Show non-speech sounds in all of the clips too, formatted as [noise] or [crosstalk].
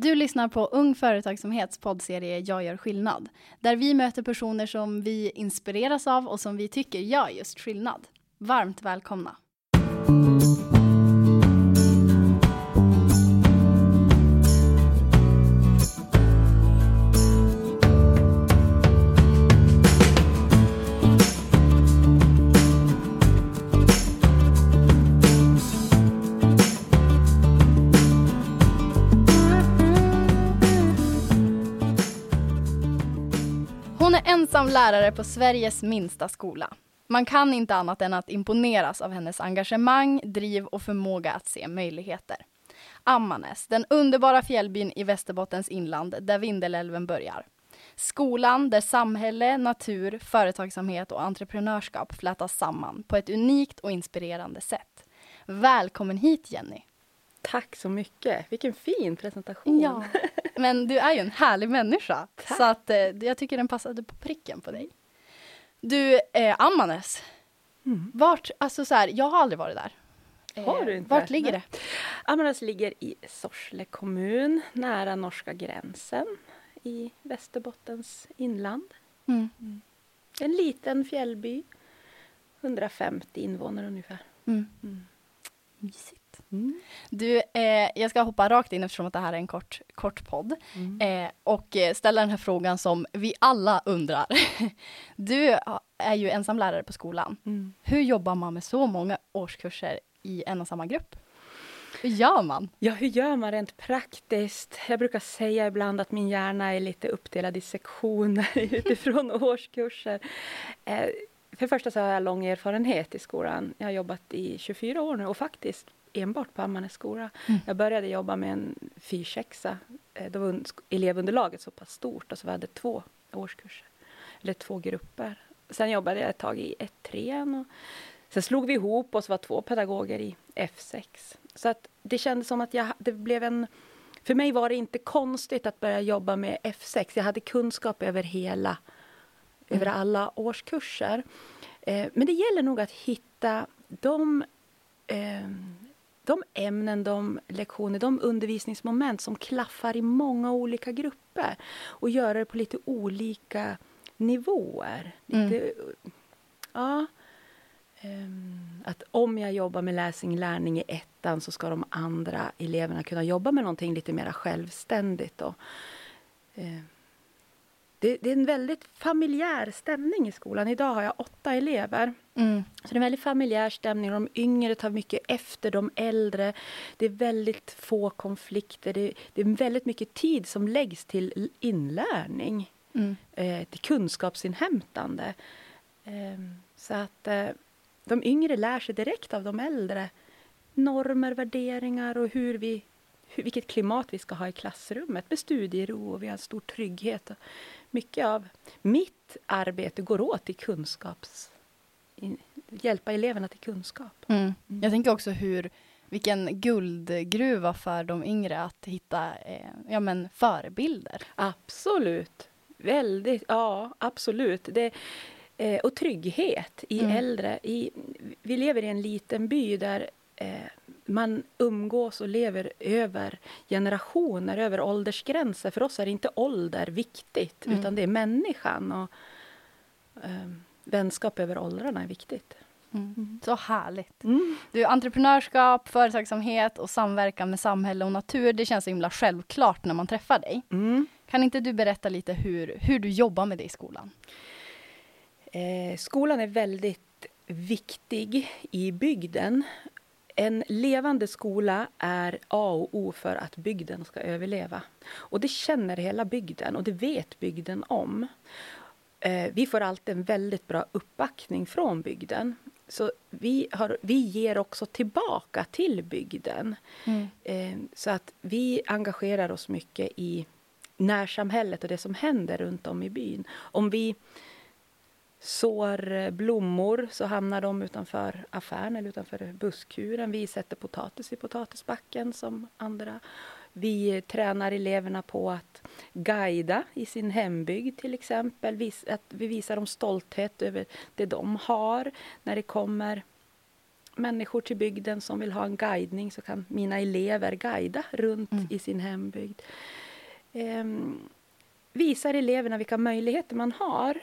Du lyssnar på Ung Företagsamhets poddserie Jag gör skillnad. Där vi möter personer som vi inspireras av och som vi tycker gör just skillnad. Varmt välkomna. Ensam lärare på Sveriges minsta skola. Man kan inte annat än att imponeras av hennes engagemang, driv och förmåga att se möjligheter. Ammarnäs, den underbara fjällbyn i Västerbottens inland där Vindelälven börjar. Skolan där samhälle, natur, företagsamhet och entreprenörskap flätas samman på ett unikt och inspirerande sätt. Välkommen hit Jenny! Tack så mycket. Vilken fin presentation. Ja, men du är ju en härlig människa. Tack. Så att, eh, jag tycker den passade på pricken på dig. Du, eh, Ammarnäs. Mm. Vart, alltså så här, jag har aldrig varit där. Har Eh, du inte? Vart ligger det? Ammarnäs ligger i Sorsele kommun, nära norska gränsen i Västerbottens inland. Mm. En liten fjällby. 150 invånare ungefär. Mm. Mm. Mysigt. Du, eh, jag ska hoppa rakt in eftersom att det här är en kort, kort podd. Mm. Eh, och eh, ställa den här frågan som vi alla undrar. [laughs] Du är ju ensam lärare på skolan. Mm. Hur jobbar man med så många årskurser i en och samma grupp? Hur gör man? Ja, hur gör man rent praktiskt? Jag brukar säga ibland att min hjärna är lite uppdelad i sektioner [laughs] utifrån [laughs] årskurser. Eh, för det första så har jag lång erfarenhet i skolan. Jag har jobbat i 24 år nu och faktiskt enbart på Ammarnäs skola. Mm. Jag började jobba med en fyrsexa. Eh, Då var elevunderlaget så pass stort och så vi hade två årskurser. Eller två grupper. Sen jobbade jag ett tag i 1-3 och sen slog vi ihop oss var två pedagoger i F6. Så att det kändes som att jag, det blev en... För mig var det inte konstigt att börja jobba med F6. Jag hade kunskap över hela, över alla årskurser. Eh, men det gäller nog att hitta de, eh, de ämnen, de lektioner, de undervisningsmoment som klaffar i många olika grupper och göra det på lite olika nivåer. Lite, Ja. Ehm, att om jag jobbar med läsning och lärning i ettan så ska de andra eleverna kunna jobba med någonting lite mer självständigt. Och, eh, det, det är en väldigt familjär stämning i skolan. Idag har jag åtta elever. Mm. Så det är en väldigt familjär stämning. De yngre tar mycket efter de äldre. Det är väldigt få konflikter. Det, det är väldigt mycket tid som läggs till inlärning Mm. eh, till kunskapsinhämtande. Ehm, så att eh, de yngre lär sig direkt av de äldre normer, värderingar och hur vi, hur, vilket klimat vi ska ha i klassrummet med studiero och vi har en stor trygghet. Mycket av mitt arbete går åt till kunskaps... In, hjälpa eleverna till kunskap. Mm. Jag tänker också hur, vilken guldgruva för de yngre att hitta eh, ja, men förebilder. Absolut. Väldigt, ja absolut. Det, eh, och trygghet i Mm. äldre. I, vi lever i en liten by där eh, man umgås och lever över generationer, över åldersgränser. För oss är inte ålder viktigt, Mm. utan det är människan. Och, eh, vänskap över åldrarna är viktigt. Mm. Så härligt. Mm. Du, entreprenörskap, företagsamhet och samverkan med samhälle och natur, det känns så himla självklart när man träffar dig. Mm. Kan inte du berätta lite hur, hur du jobbar med det i skolan? Eh, skolan är väldigt viktig i bygden. En levande skola är A och O för att bygden ska överleva. Och det känner hela bygden och det vet bygden om. Eh, vi får alltid en väldigt bra uppbackning från bygden. Så vi, har, vi ger också tillbaka till bygden. Eh, så att vi engagerar oss mycket i närsamhället och det som händer runt om i byn. Om vi sår eh, blommor så hamnar de utanför affären eller utanför busskuren. Vi sätter potatis i potatisbacken som andra. Vi tränar eleverna på att guida i sin hembygd till exempel. Att vi visar dem stolthet över det de har när det kommer människor till bygden som vill ha en guidning så kan mina elever guida runt Mm. i sin hembygd. Ehm, visar eleverna vilka möjligheter man har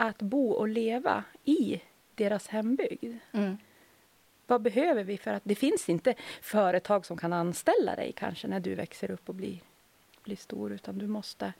att bo och leva i deras hembygd. Mm. Vad behöver vi för att det finns inte företag som kan anställa dig kanske när du växer upp och blir, blir stor utan du måste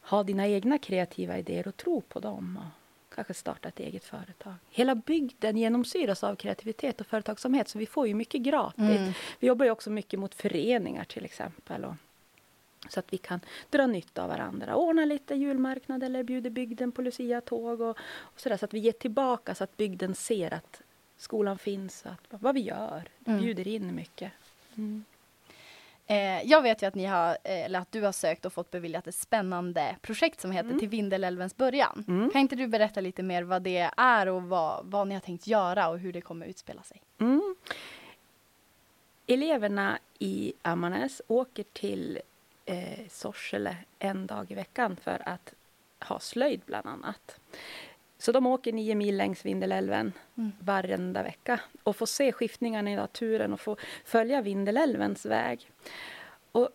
ha dina egna kreativa idéer och tro på dem och kanske starta ett eget företag. Hela bygden genomsyras av kreativitet och företagsamhet så vi får ju mycket gratis. Mm. Vi jobbar ju också mycket mot föreningar till exempel. Och, så att vi kan dra nytta av varandra. Ordna lite julmarknad eller bjuder bygden på Lucia-tåg och, och sådär. Så att vi ger tillbaka så att bygden ser att skolan finns, att, vad vi gör. Mm. Bjuder in mycket. Mm. Eh, jag vet ju att, ni har, eh, eller att du har sökt och fått beviljat ett spännande projekt som heter Mm. Till Vindelälvens början. Mm. Kan inte du berätta lite mer vad det är och vad, vad ni har tänkt göra och hur det kommer utspela sig? Mm. Eleverna i Ammarnäs åker till eh, Sorsele en dag i veckan för att ha slöjd bland annat. Så de åker nio mil längs Vindelälven Mm. varenda vecka och får se skiftningarna i naturen och få följa Vindelälvens väg. Och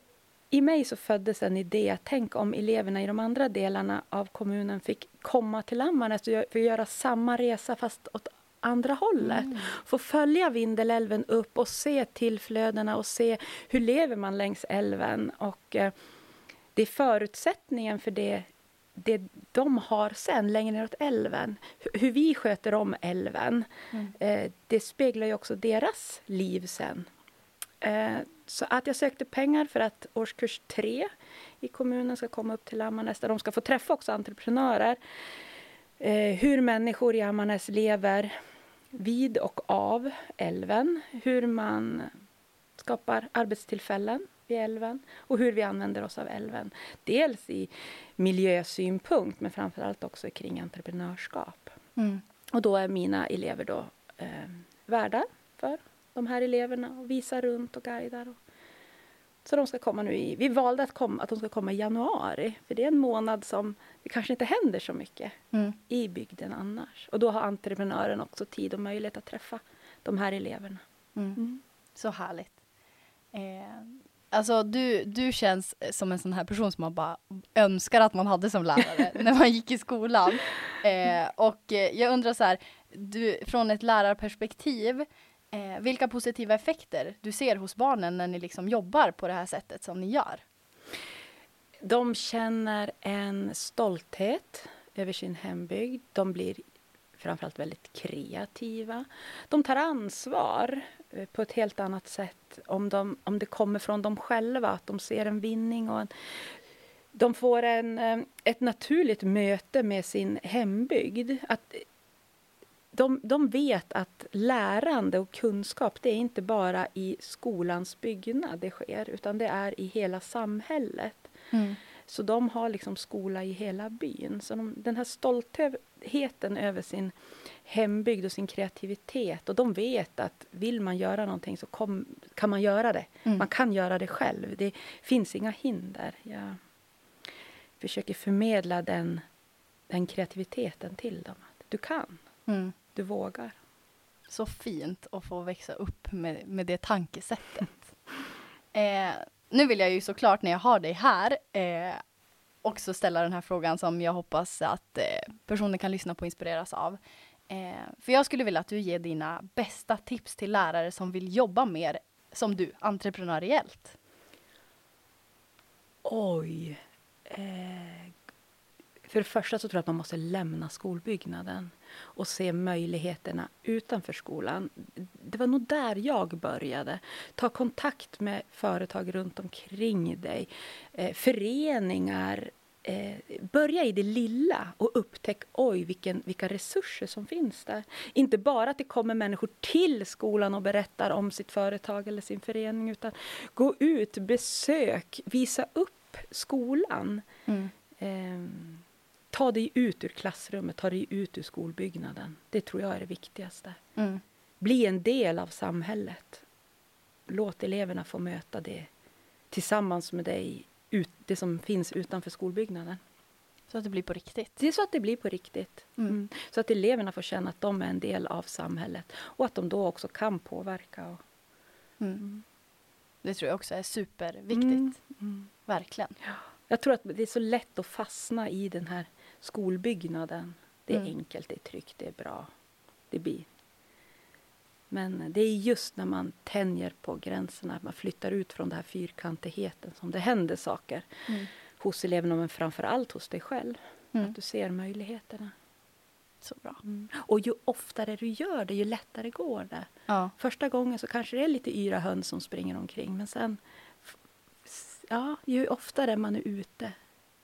I mig så föddes en idé att tänk om eleverna i de andra delarna av kommunen fick komma till Ammarnäs och göra samma resa fast åt andra hållet. Få följa Vindelälven upp och se tillflödena och se hur lever man längs älven. Och eh, det är förutsättningen för det, det de har sen längre neråt älven. Hu- Hur vi sköter om älven. Mm. Eh, det speglar ju också deras liv sen. Eh, så att jag sökte pengar för att årskurs tre i kommunen ska komma upp till Ammarnäs där de ska få träffa också entreprenörer. Eh, hur människor i Ammarnäs lever vid och av älven. Hur man skapar arbetstillfällen vid älven och hur vi använder oss av älven. Dels i miljösynpunkt men framförallt också kring entreprenörskap. Mm. Och då är mina elever då eh, värdar för de här eleverna och visar runt och guidar. Och, så de ska komma nu i, vi valde att, komma, att de ska komma i januari för det är en månad som det kanske inte händer så mycket Mm. i bygden annars. Och då har entreprenören också tid och möjlighet att träffa de här eleverna. Mm. Så härligt. Eh, alltså du, du känns som en sån här person som man bara önskar att man hade som lärare [laughs] när man gick i skolan. Eh, och eh, jag undrar så här, du, från ett lärarperspektiv, eh, vilka positiva effekter du ser hos barnen när ni liksom jobbar på det här sättet som ni gör? De känner en stolthet över sin hembygd. De blir framförallt väldigt kreativa. De tar ansvar eh, på ett helt annat sätt om, de, om det kommer från dem själva, att de ser en vinning och en, de får en, eh, ett naturligt möte med sin hembygd. Att de, de vet att lärande och kunskap det är inte bara i skolans byggnad det sker utan det är i hela samhället. Så de har liksom skola i hela byn. Så de, den här stoltheten över sin hembygd och sin kreativitet. Och de vet att vill man göra någonting så kom, kan man göra det. Mm. Man kan göra det själv. Det finns inga hinder. Jag försöker förmedla den, den kreativiteten till dem. Att du kan, Mm. du vågar. Så fint att få växa upp med, med det tankesättet. [laughs] eh, nu vill jag ju såklart när jag har dig här eh, också ställa den här frågan som jag hoppas att eh, personer kan lyssna på och inspireras av. Eh, för jag skulle vilja att du ger dina bästa tips till lärare som vill jobba mer som du, entreprenöriellt. Oj. Eh, för det första så tror jag att man måste lämna skolbyggnaden och se möjligheterna utanför skolan. Det var nog där jag började. Ta kontakt med företag runt omkring dig, eh, föreningar. Eh, börja i det lilla och upptäck oj, vilken, vilka resurser som finns där. Inte bara att det kommer människor till skolan och berättar om sitt företag eller sin förening utan gå ut, besök, visa upp skolan. Ehm, ta dig ut ur klassrummet, ta dig ut ur skolbyggnaden. Det tror jag är det viktigaste. Mm. Bli en del av samhället. Låt eleverna få möta det tillsammans med dig, ut, det som finns utanför skolbyggnaden. Så att det blir på riktigt. Det är så att det blir på riktigt. Mm. Mm. Så att eleverna får känna att de är en del av samhället och att de då också kan påverka. Och, Mm. Det tror jag också är superviktigt. Mm. Mm. Verkligen. Jag tror att det är så lätt att fastna i den här skolbyggnaden. Det är Mm. enkelt, det är tryggt, det är bra. Det blir. Men det är just när man tänjer på gränserna, man flyttar ut från den här fyrkantigheten som det händer saker Mm. hos eleverna men framför allt hos dig själv. Mm. Att du ser möjligheterna. Så bra. Och ju oftare du gör det, ju lättare går det. Ja. Första gången så kanske det är lite yra höns som springer omkring men sen ja, ju oftare man är ute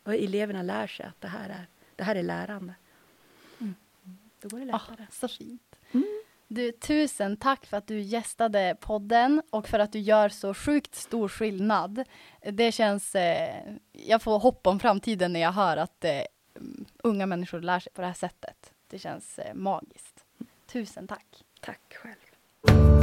och eleverna lär sig att det här är, det här är lärande. Mm. Då går det Ah, lättare. så fint. Mm. Du, tusen tack för att du gästade podden och för att du gör så sjukt stor skillnad. Det känns... Eh, jag får hopp om framtiden när jag hör att eh, mm, unga människor lär sig på det här sättet. Det känns eh, magiskt. Tusen tack. Tack själv.